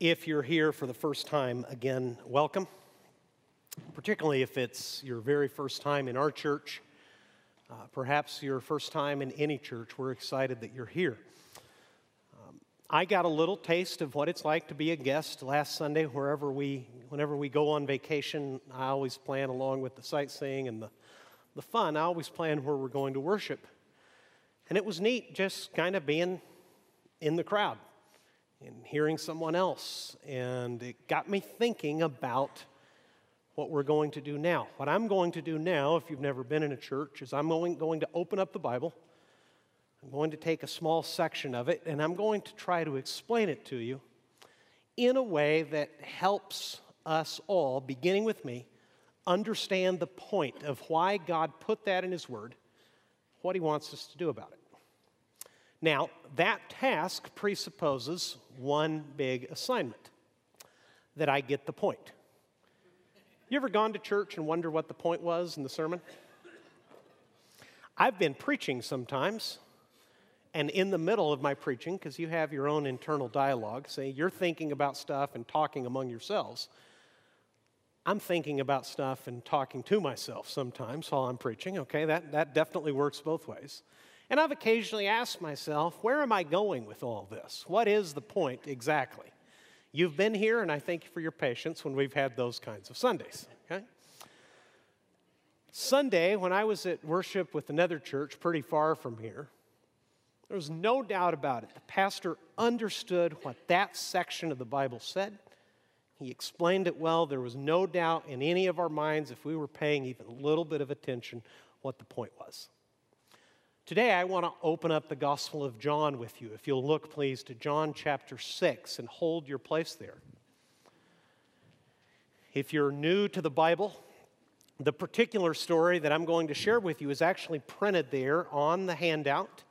If you're here for the first time, again, welcome. Particularly if it's your very first time in our church, uh, perhaps your first time in any church, we're excited that you're here. Um, I got a little taste of what it's like to be a guest last Sunday, wherever we, whenever we go on vacation. I always plan along with the sightseeing and the, the fun. I always plan where we're going to worship. And it was neat just kind of being in the crowd and hearing someone else. And it got me thinking about what we're going to do now. What I'm going to do now, if you've never been in a church, is I'm going, going to open up the Bible. I'm going to take a small section of it and I'm going to try to explain it to you in a way that helps us all, beginning with me, understand the point of why God put that in His Word, what He wants us to do about it. Now, that task presupposes one big assignment that I get the point. You ever gone to church and wonder what the point was in the sermon? I've been preaching sometimes, and in the middle of my preaching, because you have your own internal dialogue, say you're thinking about stuff and talking among yourselves. I'm thinking about stuff and talking to myself sometimes while I'm preaching, okay? That, that definitely works both ways. And I've occasionally asked myself, where am I going with all this? What is the point exactly? You've been here, and I thank you for your patience when we've had those kinds of Sundays, okay? Sunday, when I was at worship with another church pretty far from here, there was no doubt about it. The pastor understood what that section of the Bible said. He explained it well. There was no doubt in any of our minds, if we were paying even a little bit of attention, what the point was. Today, I want to open up the Gospel of John with you. If you'll look, please, to John chapter 6 and hold your place there. If you're new to the Bible, the particular story that I'm going to share with you is actually printed there on the handout,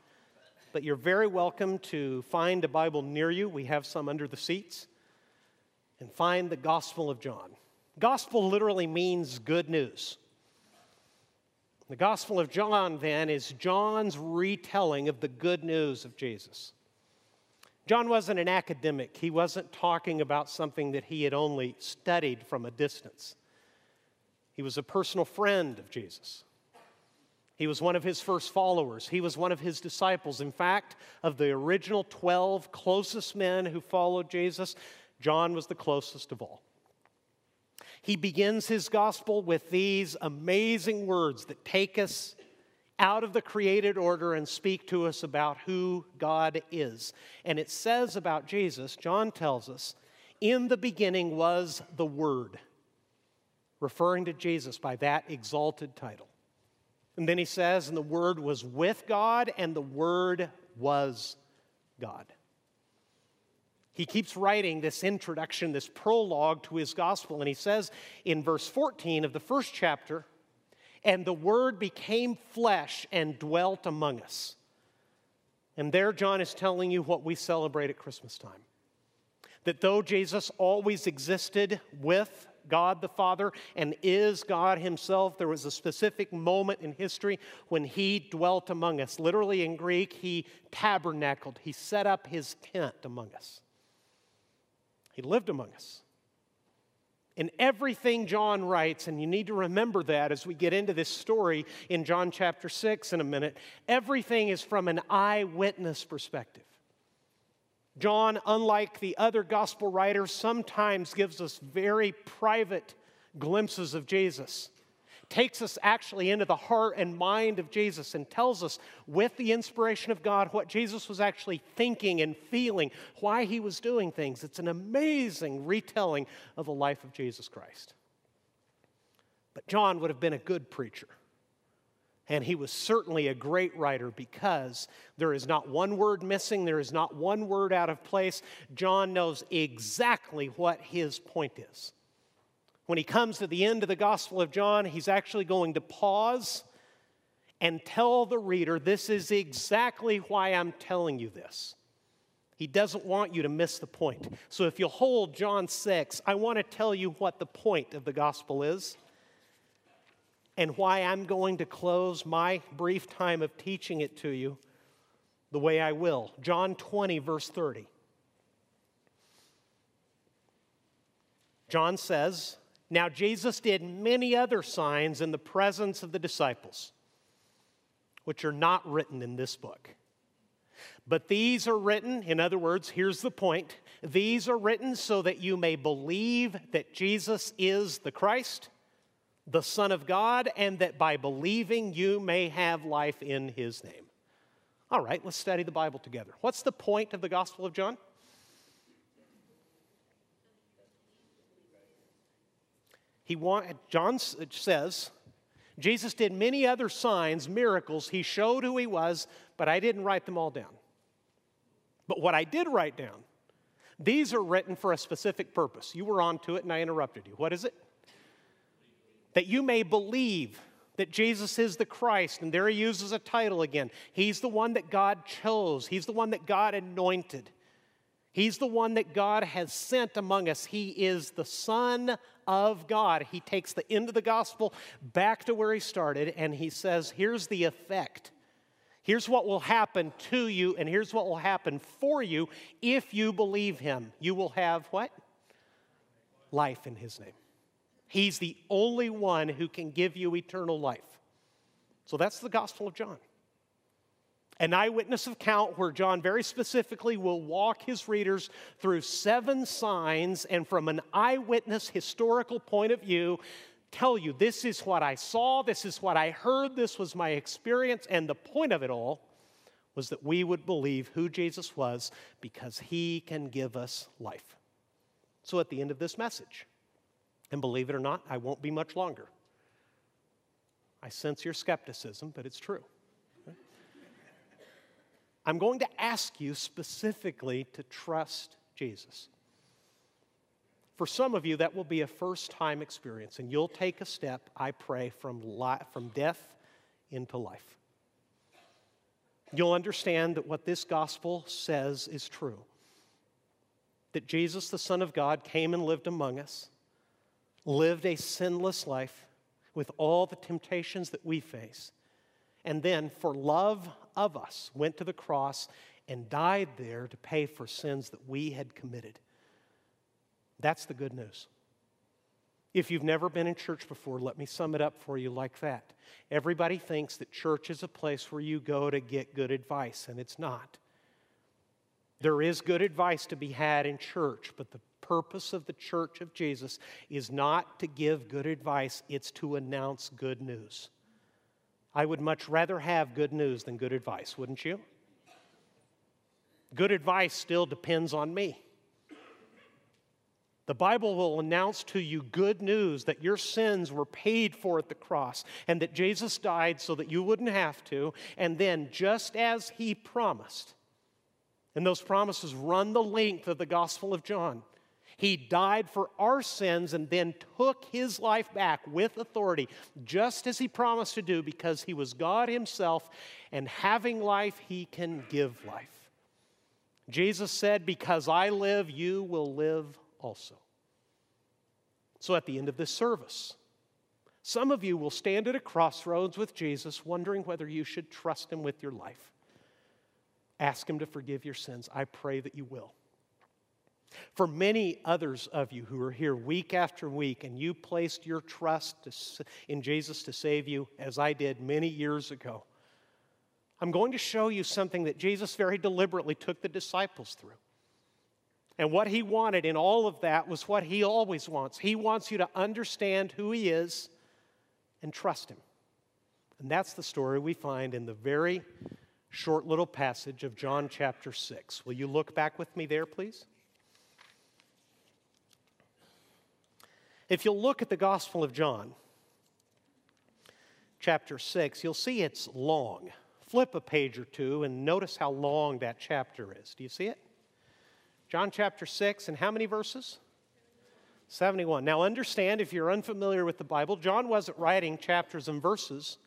but you're very welcome to find a Bible near you. We have some under the seats. And find the Gospel of John. Gospel literally means good news. The Gospel of John, then, is John's retelling of the good news of Jesus. John wasn't an academic, he wasn't talking about something that he had only studied from a distance. He was a personal friend of Jesus. He was one of his first followers. He was one of his disciples. In fact, of the original 12 closest men who followed Jesus, John was the closest of all. He begins his gospel with these amazing words that take us out of the created order and speak to us about who God is. And it says about Jesus, John tells us, in the beginning was the Word, referring to Jesus by that exalted title. And then he says, and the Word was with God, and the Word was God. He keeps writing this introduction, this prologue to his gospel, and he says in verse 14 of the first chapter, and the Word became flesh and dwelt among us. And there, John is telling you what we celebrate at Christmas time. That though Jesus always existed with God the Father and is God Himself, there was a specific moment in history when He dwelt among us. Literally in Greek, He tabernacled, He set up His tent among us. He lived among us. In everything John writes, and you need to remember that as we get into this story in John chapter 6 in a minute, everything is from an eyewitness perspective. John, unlike the other gospel writers, sometimes gives us very private glimpses of Jesus takes us actually into the heart and mind of Jesus and tells us, with the inspiration of God, what Jesus was actually thinking and feeling, why he was doing things. It's an amazing retelling of the life of Jesus Christ. But John would have been a good preacher. And he was certainly a great writer because there is not one word missing, there is not one word out of place. John knows exactly what his point is when he comes to the end of the Gospel of John, he's actually going to pause and tell the reader, This is exactly why I'm telling you this. He doesn't want you to miss the point. So if you'll hold John 6, I want to tell you what the point of the gospel is and why I'm going to close my brief time of teaching it to you the way I will. John 20, verse 30. John says, Now Jesus did many other signs in the presence of the disciples, which are not written in this book. But these are written, in other words, here's the point these are written so that you may believe that Jesus is the Christ, the Son of God, and that by believing you may have life in his name. All right, let's study the Bible together. What's the point of the Gospel of John? He want, John uh, says, Jesus did many other signs, miracles. He showed who he was, but I didn't write them all down. But what I did write down, these are written for a specific purpose. You were on to it and I interrupted you. What is it? That you may believe that Jesus is the Christ. And there he uses a title again. He's the one that God chose, He's the one that God anointed. He's the one that God has sent among us. He is the Son of God. He takes the end of the gospel back to where he started and he says, Here's the effect. Here's what will happen to you, and here's what will happen for you if you believe him. You will have what? Life in his name. He's the only one who can give you eternal life. So that's the Gospel of John an eyewitness account where John very specifically will walk his readers through seven signs and from an eyewitness historical point of view tell you this is what I saw, this is what I heard, this was my experience, and the point of it all was that we would believe who Jesus was because he can give us life. So at the end of this message, and believe it or not, I won't be much longer. I sense your skepticism, but it's true. I'm going to ask you specifically to trust Jesus. For some of you, that will be a first time experience, and you'll take a step, I pray, from, li- from death into life. You'll understand that what this gospel says is true that Jesus, the Son of God, came and lived among us, lived a sinless life with all the temptations that we face, and then, for love of us, went to the cross and died there to pay for sins that we had committed. That's the good news. If you've never been in church before, let me sum it up for you like that. Everybody thinks that church is a place where you go to get good advice, and it's not. There is good advice to be had in church, but the purpose of the church of Jesus is not to give good advice, it's to announce good news. I would much rather have good news than good advice, wouldn't you? Good advice still depends on me. The Bible will announce to you good news that your sins were paid for at the cross and that Jesus died so that you wouldn't have to. And then, just as he promised, and those promises run the length of the Gospel of John, he died for our sins and then took his life back with authority, just as he promised to do, because he was God himself, and having life, he can give life. Jesus said, Because I live, you will live also. So at the end of this service, some of you will stand at a crossroads with Jesus, wondering whether you should trust him with your life. Ask him to forgive your sins. I pray that you will. For many others of you who are here week after week and you placed your trust in Jesus to save you, as I did many years ago, I'm going to show you something that Jesus very deliberately took the disciples through. And what he wanted in all of that was what he always wants. He wants you to understand who he is and trust him. And that's the story we find in the very short little passage of John chapter 6. Will you look back with me there, please? If you'll look at the Gospel of John, chapter 6, you'll see it's long. Flip a page or two and notice how long that chapter is. Do you see it? John chapter 6, and how many verses? 71. Now, understand if you're unfamiliar with the Bible, John wasn't writing chapters and verses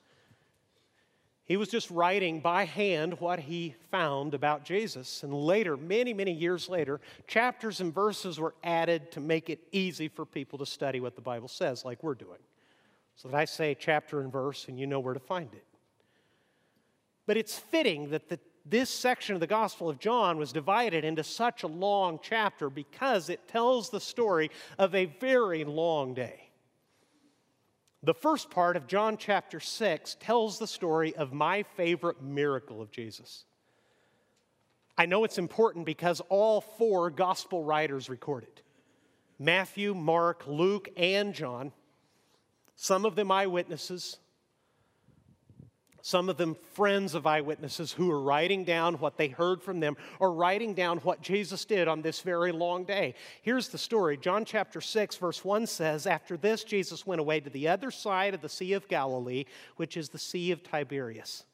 he was just writing by hand what he found about Jesus. And later, many, many years later, chapters and verses were added to make it easy for people to study what the Bible says, like we're doing. So that I say chapter and verse and you know where to find it. But it's fitting that the this section of the Gospel of John was divided into such a long chapter because it tells the story of a very long day. The first part of John chapter 6 tells the story of my favorite miracle of Jesus. I know it's important because all four gospel writers record it Matthew, Mark, Luke, and John. Some of them eyewitnesses, some of them friends of eyewitnesses who are writing down what they heard from them or writing down what Jesus did on this very long day. Here's the story John chapter 6, verse 1 says After this, Jesus went away to the other side of the Sea of Galilee, which is the Sea of Tiberias.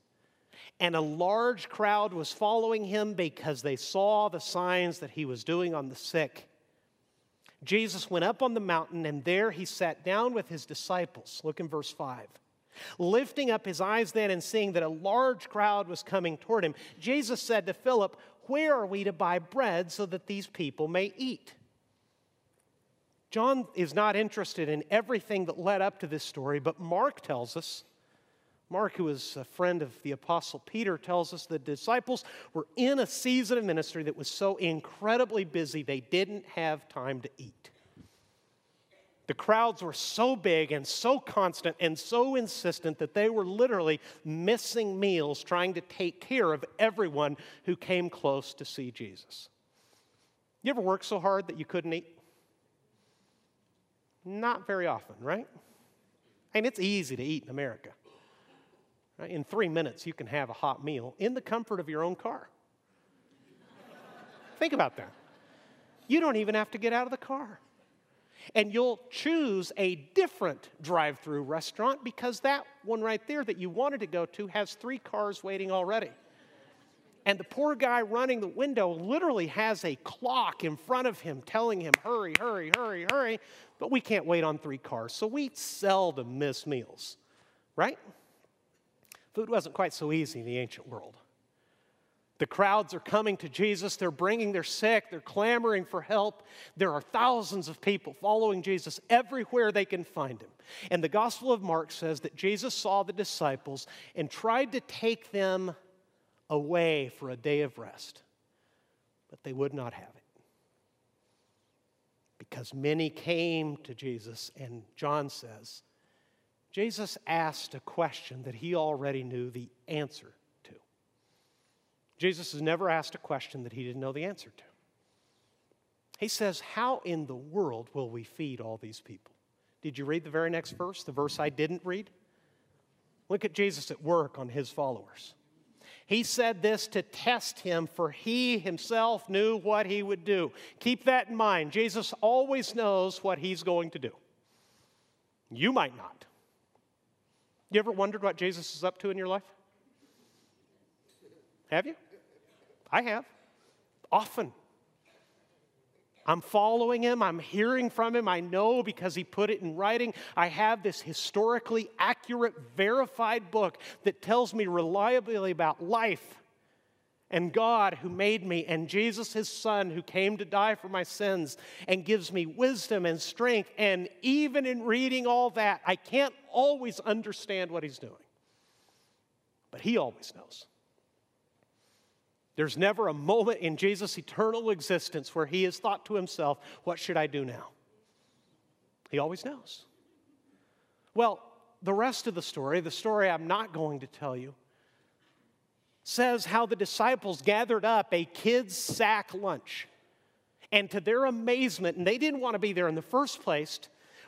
And a large crowd was following him because they saw the signs that he was doing on the sick. Jesus went up on the mountain, and there he sat down with his disciples. Look in verse 5. Lifting up his eyes then and seeing that a large crowd was coming toward him, Jesus said to Philip, Where are we to buy bread so that these people may eat? John is not interested in everything that led up to this story, but Mark tells us. Mark, who is a friend of the Apostle Peter, tells us the disciples were in a season of ministry that was so incredibly busy they didn't have time to eat. The crowds were so big and so constant and so insistent that they were literally missing meals trying to take care of everyone who came close to see Jesus. You ever work so hard that you couldn't eat? Not very often, right? And it's easy to eat in America. Right? In three minutes, you can have a hot meal in the comfort of your own car. Think about that. You don't even have to get out of the car and you'll choose a different drive through restaurant because that one right there that you wanted to go to has three cars waiting already. And the poor guy running the window literally has a clock in front of him telling him, hurry, hurry, hurry, hurry. But we can't wait on three cars, so we seldom miss meals, right? Food wasn't quite so easy in the ancient world. The crowds are coming to Jesus. They're bringing their sick. They're clamoring for help. There are thousands of people following Jesus everywhere they can find him. And the Gospel of Mark says that Jesus saw the disciples and tried to take them away for a day of rest, but they would not have it. Because many came to Jesus, and John says, Jesus asked a question that he already knew the answer Jesus has never asked a question that he didn't know the answer to. He says, How in the world will we feed all these people? Did you read the very next verse, the verse I didn't read? Look at Jesus at work on his followers. He said this to test him, for he himself knew what he would do. Keep that in mind. Jesus always knows what he's going to do. You might not. You ever wondered what Jesus is up to in your life? Have you? I have, often. I'm following him. I'm hearing from him. I know because he put it in writing. I have this historically accurate, verified book that tells me reliably about life and God who made me and Jesus, his son, who came to die for my sins and gives me wisdom and strength. And even in reading all that, I can't always understand what he's doing. But he always knows. There's never a moment in Jesus' eternal existence where he has thought to himself, What should I do now? He always knows. Well, the rest of the story, the story I'm not going to tell you, says how the disciples gathered up a kids' sack lunch. And to their amazement, and they didn't want to be there in the first place,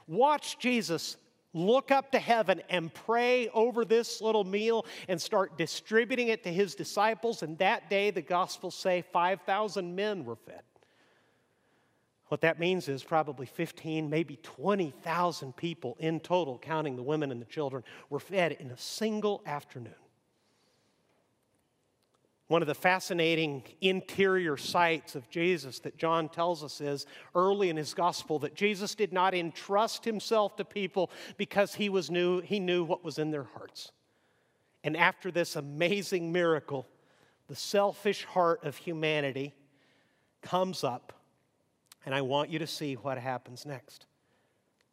watch Jesus look up to heaven and pray over this little meal and start distributing it to his disciples. And that day, the Gospels say 5,000 men were fed. What that means is probably 15, maybe 20,000 people in total, counting the women and the children, were fed in a single afternoon. One of the fascinating interior sights of Jesus that John tells us is early in his gospel that Jesus did not entrust himself to people because he, was knew, he knew what was in their hearts. And after this amazing miracle, the selfish heart of humanity comes up, and I want you to see what happens next.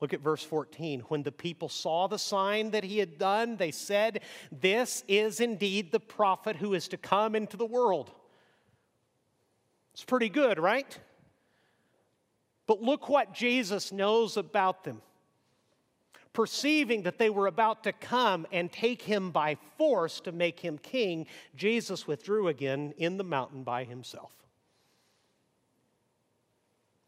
Look at verse 14. When the people saw the sign that he had done, they said, This is indeed the prophet who is to come into the world. It's pretty good, right? But look what Jesus knows about them. Perceiving that they were about to come and take him by force to make him king, Jesus withdrew again in the mountain by himself.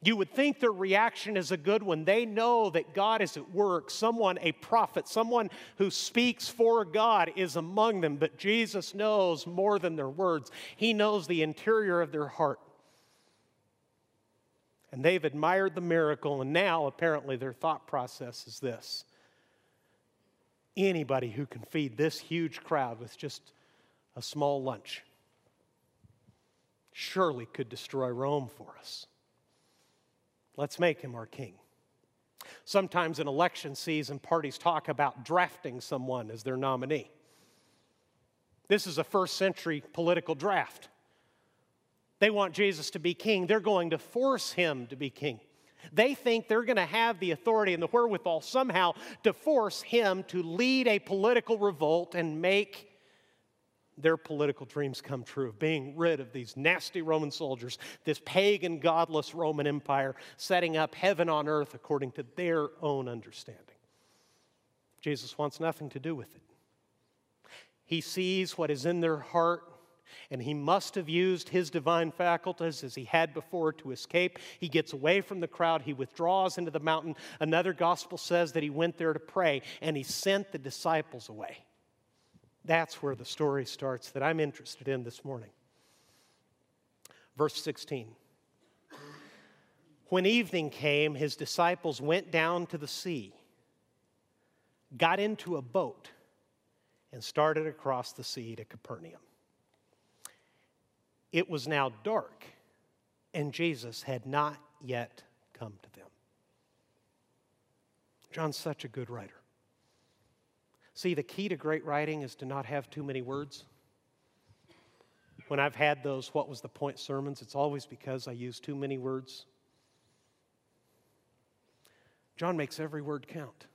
You would think their reaction is a good one. They know that God is at work. Someone, a prophet, someone who speaks for God is among them. But Jesus knows more than their words, He knows the interior of their heart. And they've admired the miracle, and now apparently their thought process is this anybody who can feed this huge crowd with just a small lunch surely could destroy Rome for us. Let's make him our king. Sometimes in election season, parties talk about drafting someone as their nominee. This is a first century political draft. They want Jesus to be king. They're going to force him to be king. They think they're going to have the authority and the wherewithal somehow to force him to lead a political revolt and make their political dreams come true of being rid of these nasty Roman soldiers, this pagan, godless Roman Empire, setting up heaven on earth according to their own understanding. Jesus wants nothing to do with it. He sees what is in their heart and he must have used his divine faculties as he had before to escape. He gets away from the crowd, he withdraws into the mountain. Another gospel says that he went there to pray, and he sent the disciples away. That's where the story starts that I'm interested in this morning. Verse 16. When evening came, his disciples went down to the sea, got into a boat, and started across the sea to Capernaum. It was now dark, and Jesus had not yet come to them. John's such a good writer. See, the key to great writing is to not have too many words. When I've had those what was the point sermons, it's always because I use too many words. John makes every word count.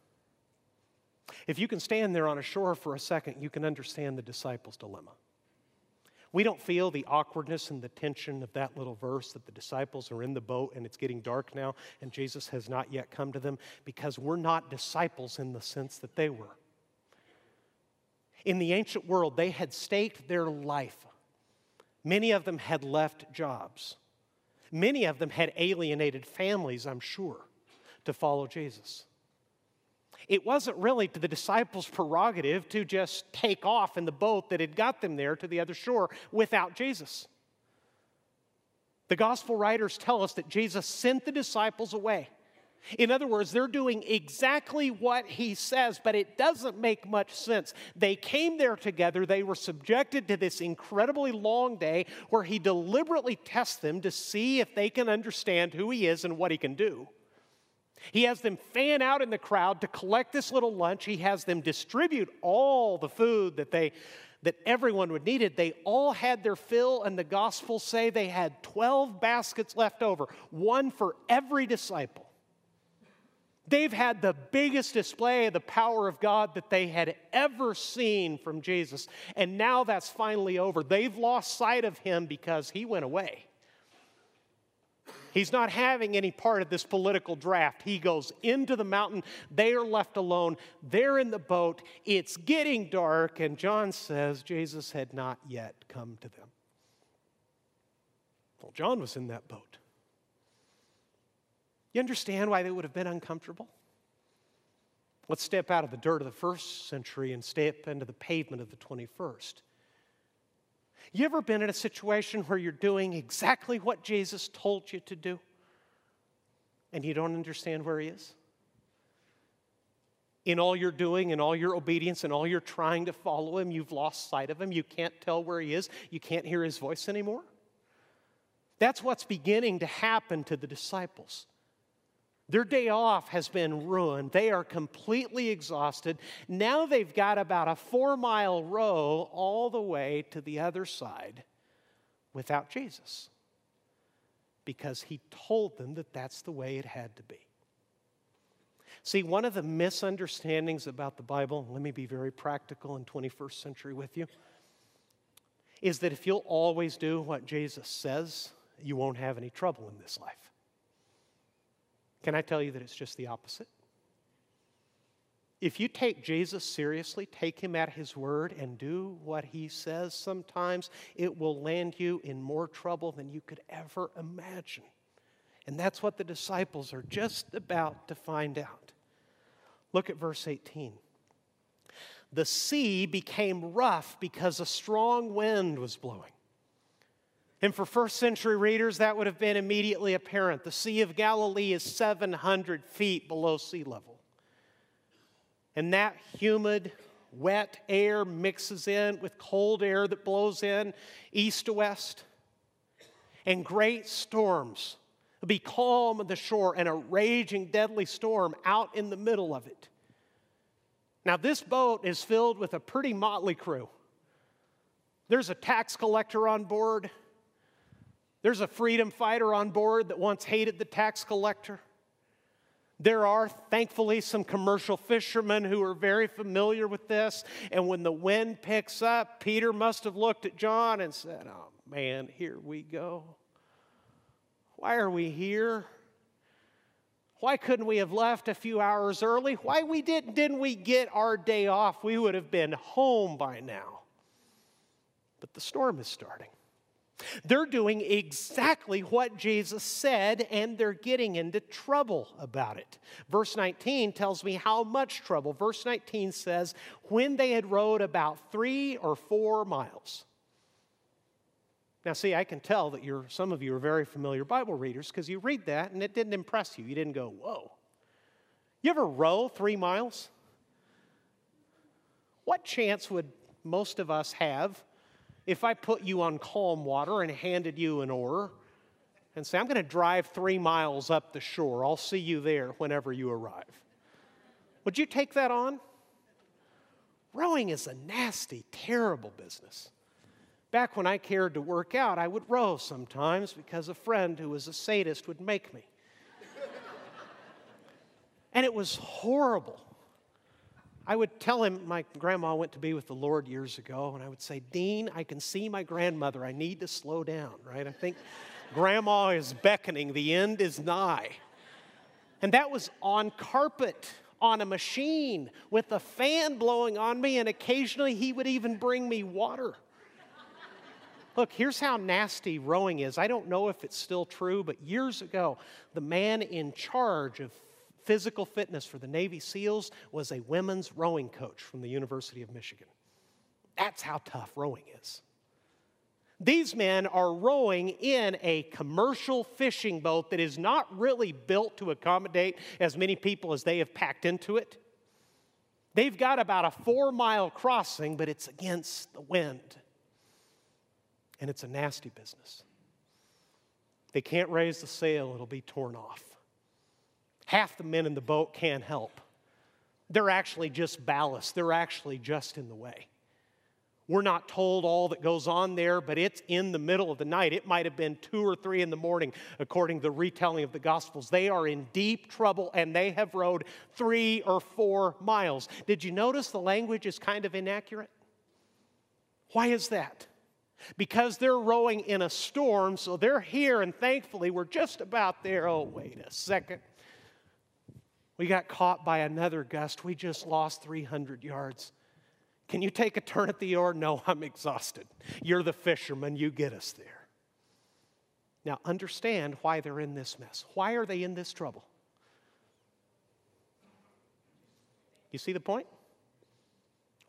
If you can stand there on a shore for a second, you can understand the disciples' dilemma. We don't feel the awkwardness and the tension of that little verse that the disciples are in the boat and it's getting dark now and Jesus has not yet come to them because we're not disciples in the sense that they were. In the ancient world, they had staked their life. Many of them had left jobs. Many of them had alienated families, I'm sure, to follow Jesus. It wasn't really to the disciples' prerogative to just take off in the boat that had got them there to the other shore without Jesus. The gospel writers tell us that Jesus sent the disciples away. In other words, they're doing exactly what he says, but it doesn't make much sense. They came there together, they were subjected to this incredibly long day where he deliberately tests them to see if they can understand who he is and what he can do. He has them fan out in the crowd to collect this little lunch. He has them distribute all the food that they that everyone would need it. They all had their fill, and the Gospels say they had 12 baskets left over, one for every disciple. They've had the biggest display of the power of God that they had ever seen from Jesus. And now that's finally over. They've lost sight of him because he went away. He's not having any part of this political draft. He goes into the mountain. They are left alone. They're in the boat. It's getting dark, and John says Jesus had not yet come to them. Well, John was in that boat. You understand why they would have been uncomfortable? Let's step out of the dirt of the first century and step into the pavement of the 21st. You ever been in a situation where you're doing exactly what Jesus told you to do and you don't understand where He is? In all you're doing, in all your obedience, and all you're trying to follow Him, you've lost sight of Him. You can't tell where He is. You can't hear His voice anymore. That's what's beginning to happen to the disciples. Their day off has been ruined. They are completely exhausted. Now they've got about a four mile row all the way to the other side without Jesus because he told them that that's the way it had to be. See, one of the misunderstandings about the Bible, let me be very practical in 21st century with you, is that if you'll always do what Jesus says, you won't have any trouble in this life. Can I tell you that it's just the opposite? If you take Jesus seriously, take him at his word, and do what he says sometimes, it will land you in more trouble than you could ever imagine. And that's what the disciples are just about to find out. Look at verse 18. The sea became rough because a strong wind was blowing. And for first century readers, that would have been immediately apparent. The Sea of Galilee is 700 feet below sea level. And that humid, wet air mixes in with cold air that blows in east to west. And great storms be calm on the shore and a raging, deadly storm out in the middle of it. Now, this boat is filled with a pretty motley crew. There's a tax collector on board. There's a freedom fighter on board that once hated the tax collector. There are, thankfully, some commercial fishermen who are very familiar with this. And when the wind picks up, Peter must have looked at John and said, Oh man, here we go. Why are we here? Why couldn't we have left a few hours early? Why we didn't, didn't we get our day off? We would have been home by now. But the storm is starting. They're doing exactly what Jesus said, and they're getting into trouble about it. Verse 19 tells me how much trouble. Verse 19 says, When they had rowed about three or four miles, now, see, I can tell that you're, some of you are very familiar Bible readers because you read that and it didn't impress you. You didn't go, whoa. You ever row three miles? What chance would most of us have if I put you on calm water and handed you an oar and say, I'm going to drive three miles up the shore? I'll see you there whenever you arrive. Would you take that on? Rowing is a nasty, terrible business. Back when I cared to work out, I would row sometimes because a friend who was a sadist would make me. and it was horrible. I would tell him my grandma went to be with the Lord years ago, and I would say, Dean, I can see my grandmother. I need to slow down, right? I think grandma is beckoning, the end is nigh. And that was on carpet, on a machine, with a fan blowing on me, and occasionally he would even bring me water. Look, here's how nasty rowing is. I don't know if it's still true, but years ago, the man in charge of physical fitness for the Navy SEALs was a women's rowing coach from the University of Michigan. That's how tough rowing is. These men are rowing in a commercial fishing boat that is not really built to accommodate as many people as they have packed into it. They've got about a four mile crossing, but it's against the wind and it's a nasty business. They can't raise the sail, it'll be torn off. Half the men in the boat can't help. They're actually just ballast, they're actually just in the way. We're not told all that goes on there, but it's in the middle of the night. It might have been two or three in the morning, according to the retelling of the Gospels. They are in deep trouble and they have rowed three or four miles. Did you notice the language is kind of inaccurate? Why is that? because they're rowing in a storm, so they're here, and thankfully we're just about there. Oh, wait a second. We got caught by another gust. We just lost 300 yards. Can you take a turn at the oar? No, I'm exhausted. You're the fisherman, you get us there. Now, understand why they're in this mess. Why are they in this trouble? You see the point?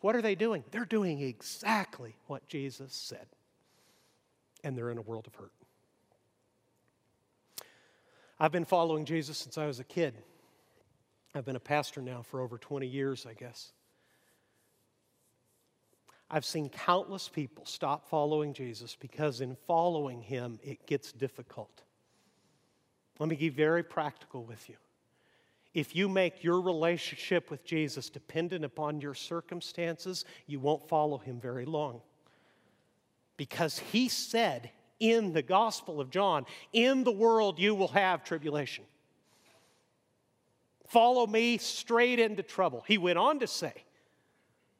What are they doing? They're doing exactly what Jesus said and they're in a world of hurt. I've been following Jesus since I was a kid. I've been a pastor now for over 20 years, I guess. I've seen countless people stop following Jesus because in following him, it gets difficult. Let me be very practical with you. If you make your relationship with Jesus dependent upon your circumstances, you won't follow him very long because he said in the Gospel of John, In the world you will have tribulation. Follow me straight into trouble. He went on to say,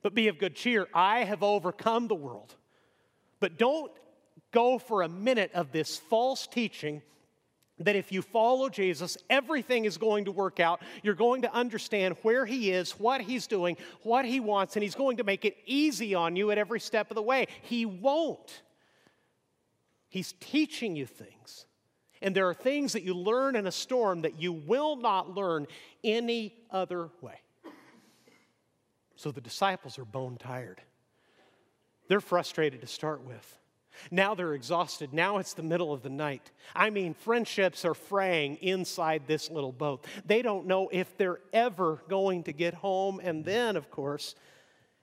But be of good cheer, I have overcome the world. But don't go for a minute of this false teaching that if you follow Jesus, everything is going to work out. You're going to understand where He is, what He's doing, what He wants, and He's going to make it easy on you at every step of the way. He won't. He's teaching you things. And there are things that you learn in a storm that you will not learn any other way. So the disciples are bone tired. They're frustrated to start with. Now they're exhausted. Now it's the middle of the night. I mean, friendships are fraying inside this little boat. They don't know if they're ever going to get home. And then, of course,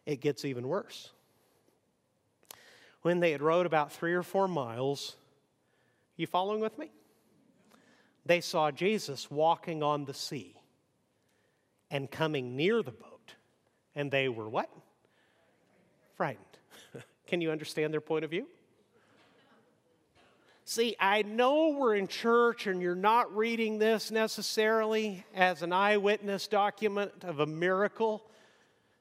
it gets even worse. When they had rowed about three or four miles, you following with me? They saw Jesus walking on the sea and coming near the boat. And they were what? Frightened. Can you understand their point of view? See, I know we're in church and you're not reading this necessarily as an eyewitness document of a miracle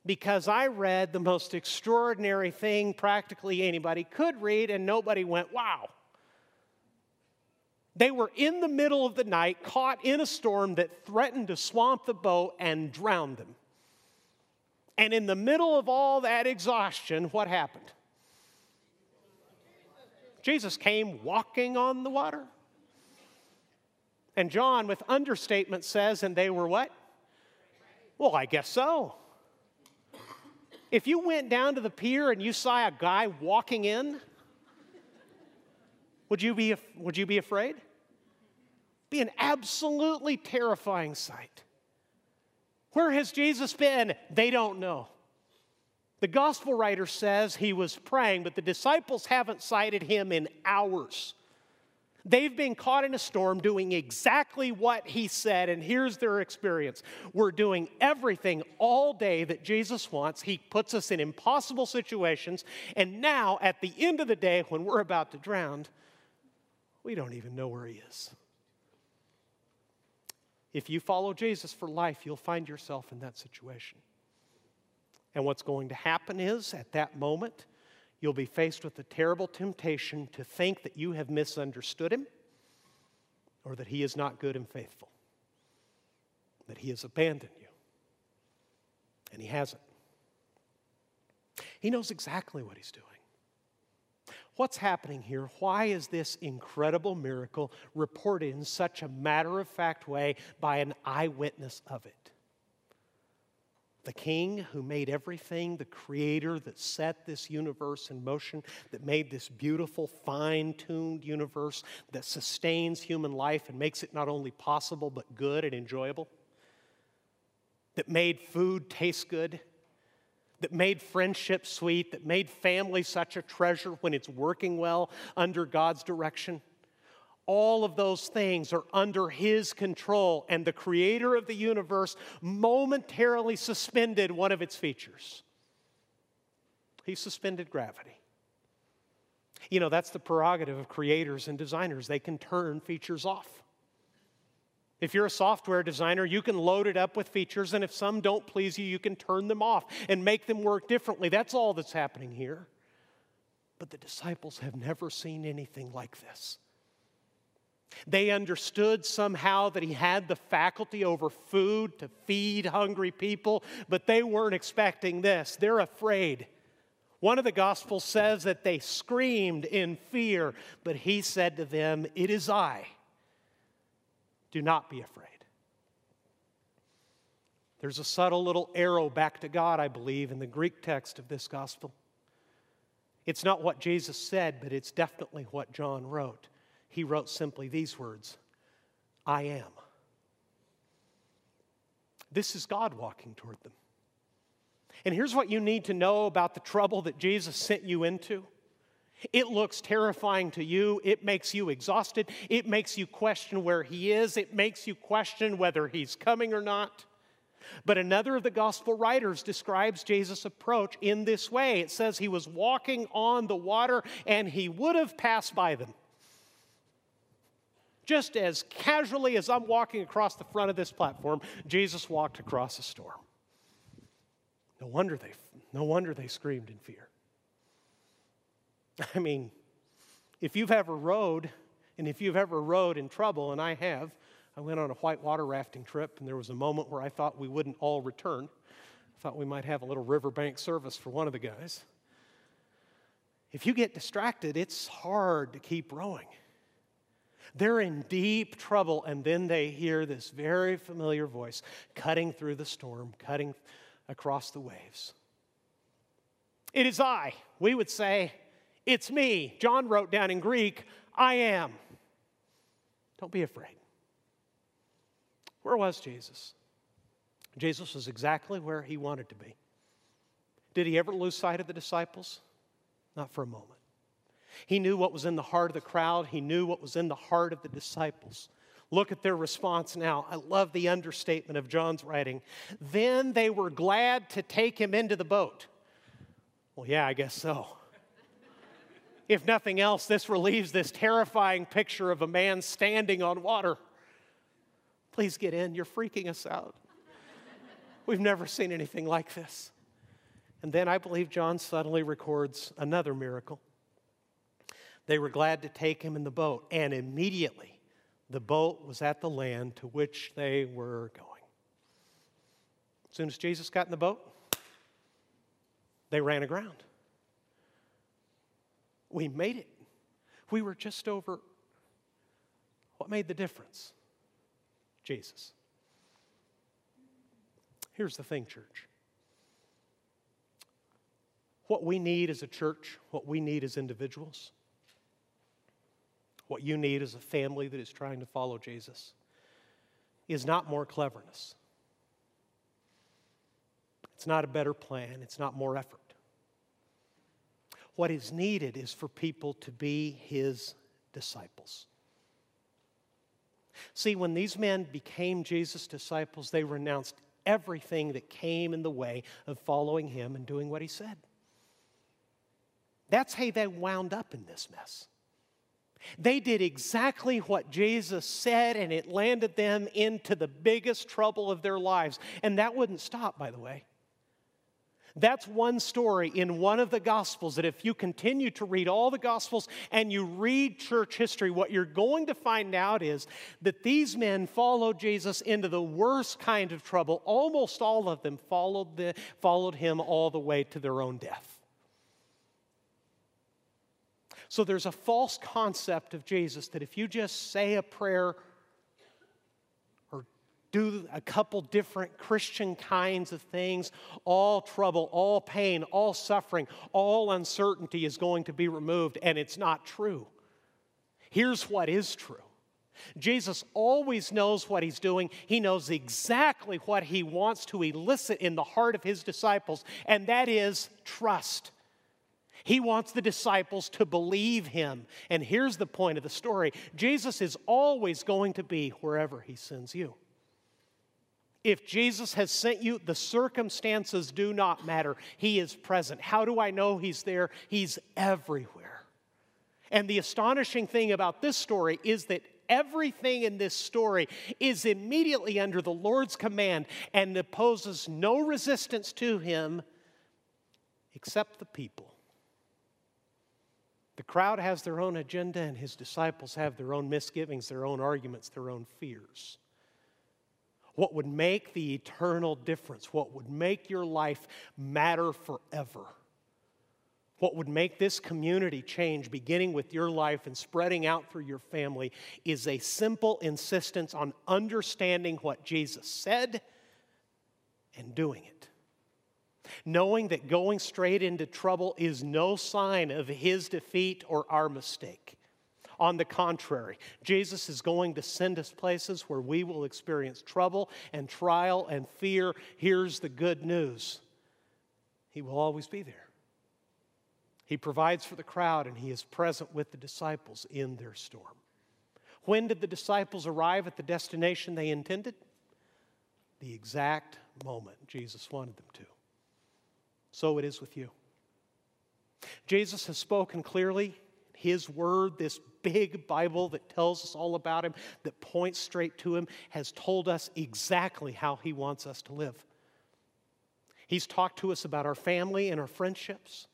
because I read the most extraordinary thing practically anybody could read and nobody went, wow. They were in the middle of the night, caught in a storm that threatened to swamp the boat and drown them. And in the middle of all that exhaustion, what happened? Jesus came walking on the water. And John, with understatement, says, and they were what? Well, I guess so. If you went down to the pier and you saw a guy walking in, would you be, would you be afraid? Be an absolutely terrifying sight. Where has Jesus been? They don't know. The gospel writer says he was praying, but the disciples haven't sighted him in hours. They've been caught in a storm doing exactly what he said, and here's their experience. We're doing everything all day that Jesus wants. He puts us in impossible situations, and now at the end of the day, when we're about to drown, we don't even know where he is. If you follow Jesus for life, you'll find yourself in that situation. And what's going to happen is, at that moment, you'll be faced with the terrible temptation to think that you have misunderstood him or that he is not good and faithful, that he has abandoned you. And he hasn't. He knows exactly what he's doing. What's happening here? Why is this incredible miracle reported in such a matter of fact way by an eyewitness of it? the king who made everything, the creator that set this universe in motion, that made this beautiful, fine tuned universe that sustains human life and makes it not only possible but good and enjoyable, that made food taste good, that made friendship sweet, that made family such a treasure when it's working well under God's direction all of those things are under his control, and the creator of the universe momentarily suspended one of its features. He suspended gravity. You know, that's the prerogative of creators and designers. They can turn features off. If you're a software designer, you can load it up with features, and if some don't please you, you can turn them off and make them work differently. That's all that's happening here. But the disciples have never seen anything like this. They understood somehow that he had the faculty over food to feed hungry people, but they weren't expecting this. They're afraid. One of the Gospels says that they screamed in fear, but he said to them, It is I. Do not be afraid. There's a subtle little arrow back to God, I believe, in the Greek text of this Gospel. It's not what Jesus said, but it's definitely what John wrote he wrote simply these words I am. This is God walking toward them. And here's what you need to know about the trouble that Jesus sent you into. It looks terrifying to you. It makes you exhausted. It makes you question where he is. It makes you question whether he's coming or not. But another of the gospel writers describes Jesus' approach in this way it says he was walking on the water and he would have passed by them. Just as casually as I'm walking across the front of this platform, Jesus walked across a storm. No wonder they, no wonder they screamed in fear. I mean, if you've ever rowed, and if you've ever rowed in trouble, and I have, I went on a whitewater rafting trip, and there was a moment where I thought we wouldn't all return. I thought we might have a little riverbank service for one of the guys. If you get distracted, it's hard to keep rowing. They're in deep trouble, and then they hear this very familiar voice cutting through the storm, cutting across the waves. It is I. We would say, It's me. John wrote down in Greek, I am. Don't be afraid. Where was Jesus? Jesus was exactly where he wanted to be. Did he ever lose sight of the disciples? Not for a moment. He knew what was in the heart of the crowd, he knew what was in the heart of the disciples. Look at their response now. I love the understatement of John's writing. Then they were glad to take him into the boat. Well, yeah, I guess so. If nothing else, this relieves this terrifying picture of a man standing on water. Please get in, you're freaking us out. We've never seen anything like this. And then I believe John suddenly records another miracle. They were glad to take him in the boat, and immediately the boat was at the land to which they were going. As soon as Jesus got in the boat, they ran aground. We made it. We were just over. What made the difference? Jesus. Here's the thing, church. What we need as a church, what we need as individuals, what you need as a family that is trying to follow Jesus is not more cleverness. It's not a better plan. It's not more effort. What is needed is for people to be his disciples. See, when these men became Jesus' disciples, they renounced everything that came in the way of following him and doing what he said. That's how they wound up in this mess. They did exactly what Jesus said, and it landed them into the biggest trouble of their lives. And that wouldn't stop, by the way. That's one story in one of the Gospels that if you continue to read all the Gospels and you read church history, what you're going to find out is that these men followed Jesus into the worst kind of trouble. Almost all of them followed, the, followed him all the way to their own death. So there's a false concept of Jesus that if you just say a prayer do a couple different Christian kinds of things, all trouble, all pain, all suffering, all uncertainty is going to be removed, and it's not true. Here's what is true. Jesus always knows what he's doing. He knows exactly what he wants to elicit in the heart of his disciples, and that is trust. He wants the disciples to believe him. And here's the point of the story Jesus is always going to be wherever he sends you. If Jesus has sent you, the circumstances do not matter. He is present. How do I know He's there? He's everywhere. And the astonishing thing about this story is that everything in this story is immediately under the Lord's command and opposes no resistance to Him except the people. The crowd has their own agenda, and his disciples have their own misgivings, their own arguments, their own fears. What would make the eternal difference, what would make your life matter forever, what would make this community change, beginning with your life and spreading out through your family, is a simple insistence on understanding what Jesus said and doing it knowing that going straight into trouble is no sign of his defeat or our mistake. On the contrary, Jesus is going to send us places where we will experience trouble and trial and fear. Here's the good news He will always be there. He provides for the crowd and He is present with the disciples in their storm. When did the disciples arrive at the destination they intended? The exact moment Jesus wanted them to. So it is with you. Jesus has spoken clearly. His word, this big Bible that tells us all about Him, that points straight to Him, has told us exactly how He wants us to live. He's talked to us about our family and our friendships.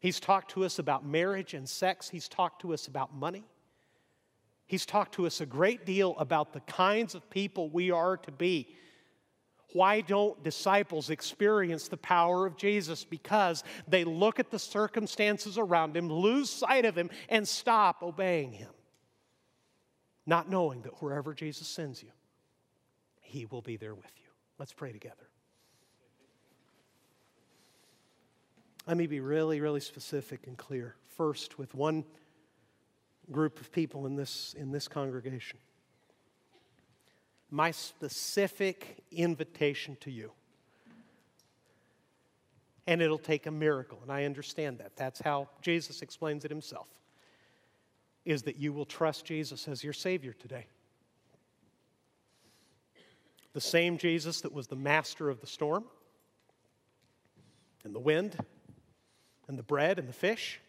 He's talked to us about marriage and sex. He's talked to us about money. He's talked to us a great deal about the kinds of people we are to be. Why don't disciples experience the power of Jesus? Because they look at the circumstances around him, lose sight of him, and stop obeying him. Not knowing that wherever Jesus sends you, he will be there with you. Let's pray together. Let me be really, really specific and clear. First, with one group of people in this, in this congregation. My specific invitation to you. And it'll take a miracle, and I understand that. That's how Jesus explains it himself. Is that you will trust Jesus as your Savior today. The same Jesus that was the master of the storm and the wind and the bread and the fish.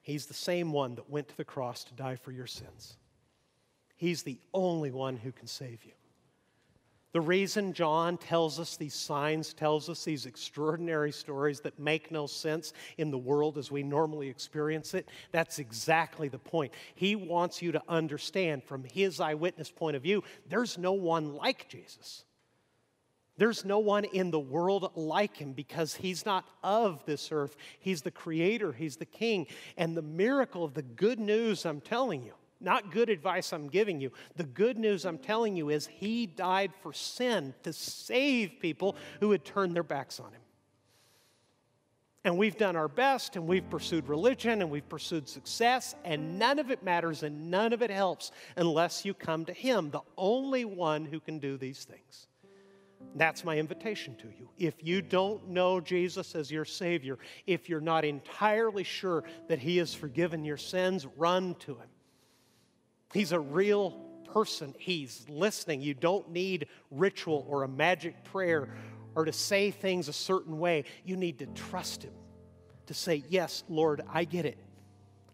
He's the same one that went to the cross to die for your sins. He's the only one who can save you. The reason John tells us these signs, tells us these extraordinary stories that make no sense in the world as we normally experience it, that's exactly the point. He wants you to understand from his eyewitness point of view, there's no one like Jesus. There's no one in the world like him because he's not of this earth. He's the creator, he's the king. And the miracle of the good news I'm telling you, not good advice I'm giving you, the good news I'm telling you is he died for sin to save people who had turned their backs on him. And we've done our best and we've pursued religion and we've pursued success, and none of it matters and none of it helps unless you come to Him, the only one who can do these things. That's my invitation to you. If you don't know Jesus as your Savior, if you're not entirely sure that He has forgiven your sins, run to Him. He's a real person, He's listening. You don't need ritual or a magic prayer or to say things a certain way. You need to trust Him, to say, Yes, Lord, I get it.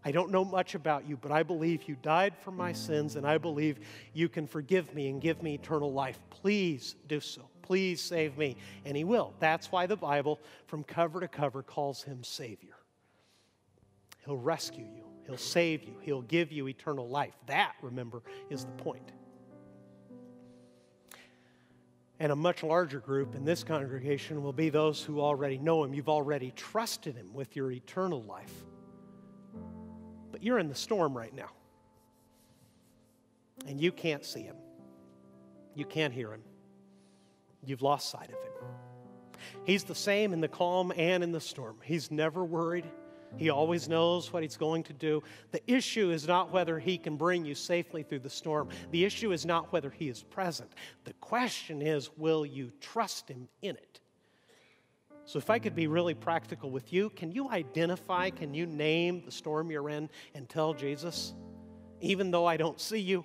I don't know much about you, but I believe you died for my sins, and I believe you can forgive me and give me eternal life. Please do so. Please save me. And he will. That's why the Bible, from cover to cover, calls him Savior. He'll rescue you, He'll save you, He'll give you eternal life. That, remember, is the point. And a much larger group in this congregation will be those who already know Him. You've already trusted Him with your eternal life. But you're in the storm right now. And you can't see Him, you can't hear Him you've lost sight of him. He's the same in the calm and in the storm. He's never worried. He always knows what he's going to do. The issue is not whether he can bring you safely through the storm. The issue is not whether he is present. The question is, will you trust him in it? So, if I could be really practical with you, can you identify, can you name the storm you're in and tell Jesus, even though I don't see you,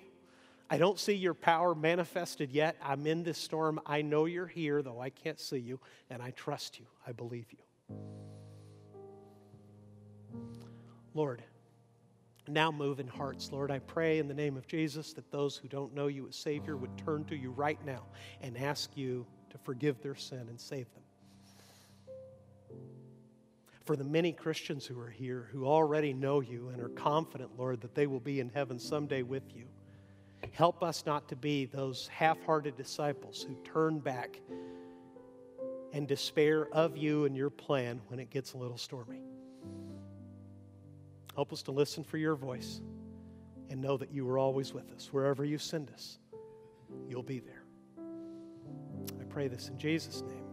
I don't see your power manifested yet. I'm in this storm. I know you're here, though I can't see you, and I trust you. I believe you. Lord, now move in hearts. Lord, I pray in the name of Jesus that those who don't know you as Savior would turn to you right now and ask you to forgive their sin and save them. For the many Christians who are here who already know you and are confident, Lord, that they will be in heaven someday with you. Help us not to be those half hearted disciples who turn back and despair of you and your plan when it gets a little stormy. Help us to listen for your voice and know that you are always with us. Wherever you send us, you'll be there. I pray this in Jesus' name.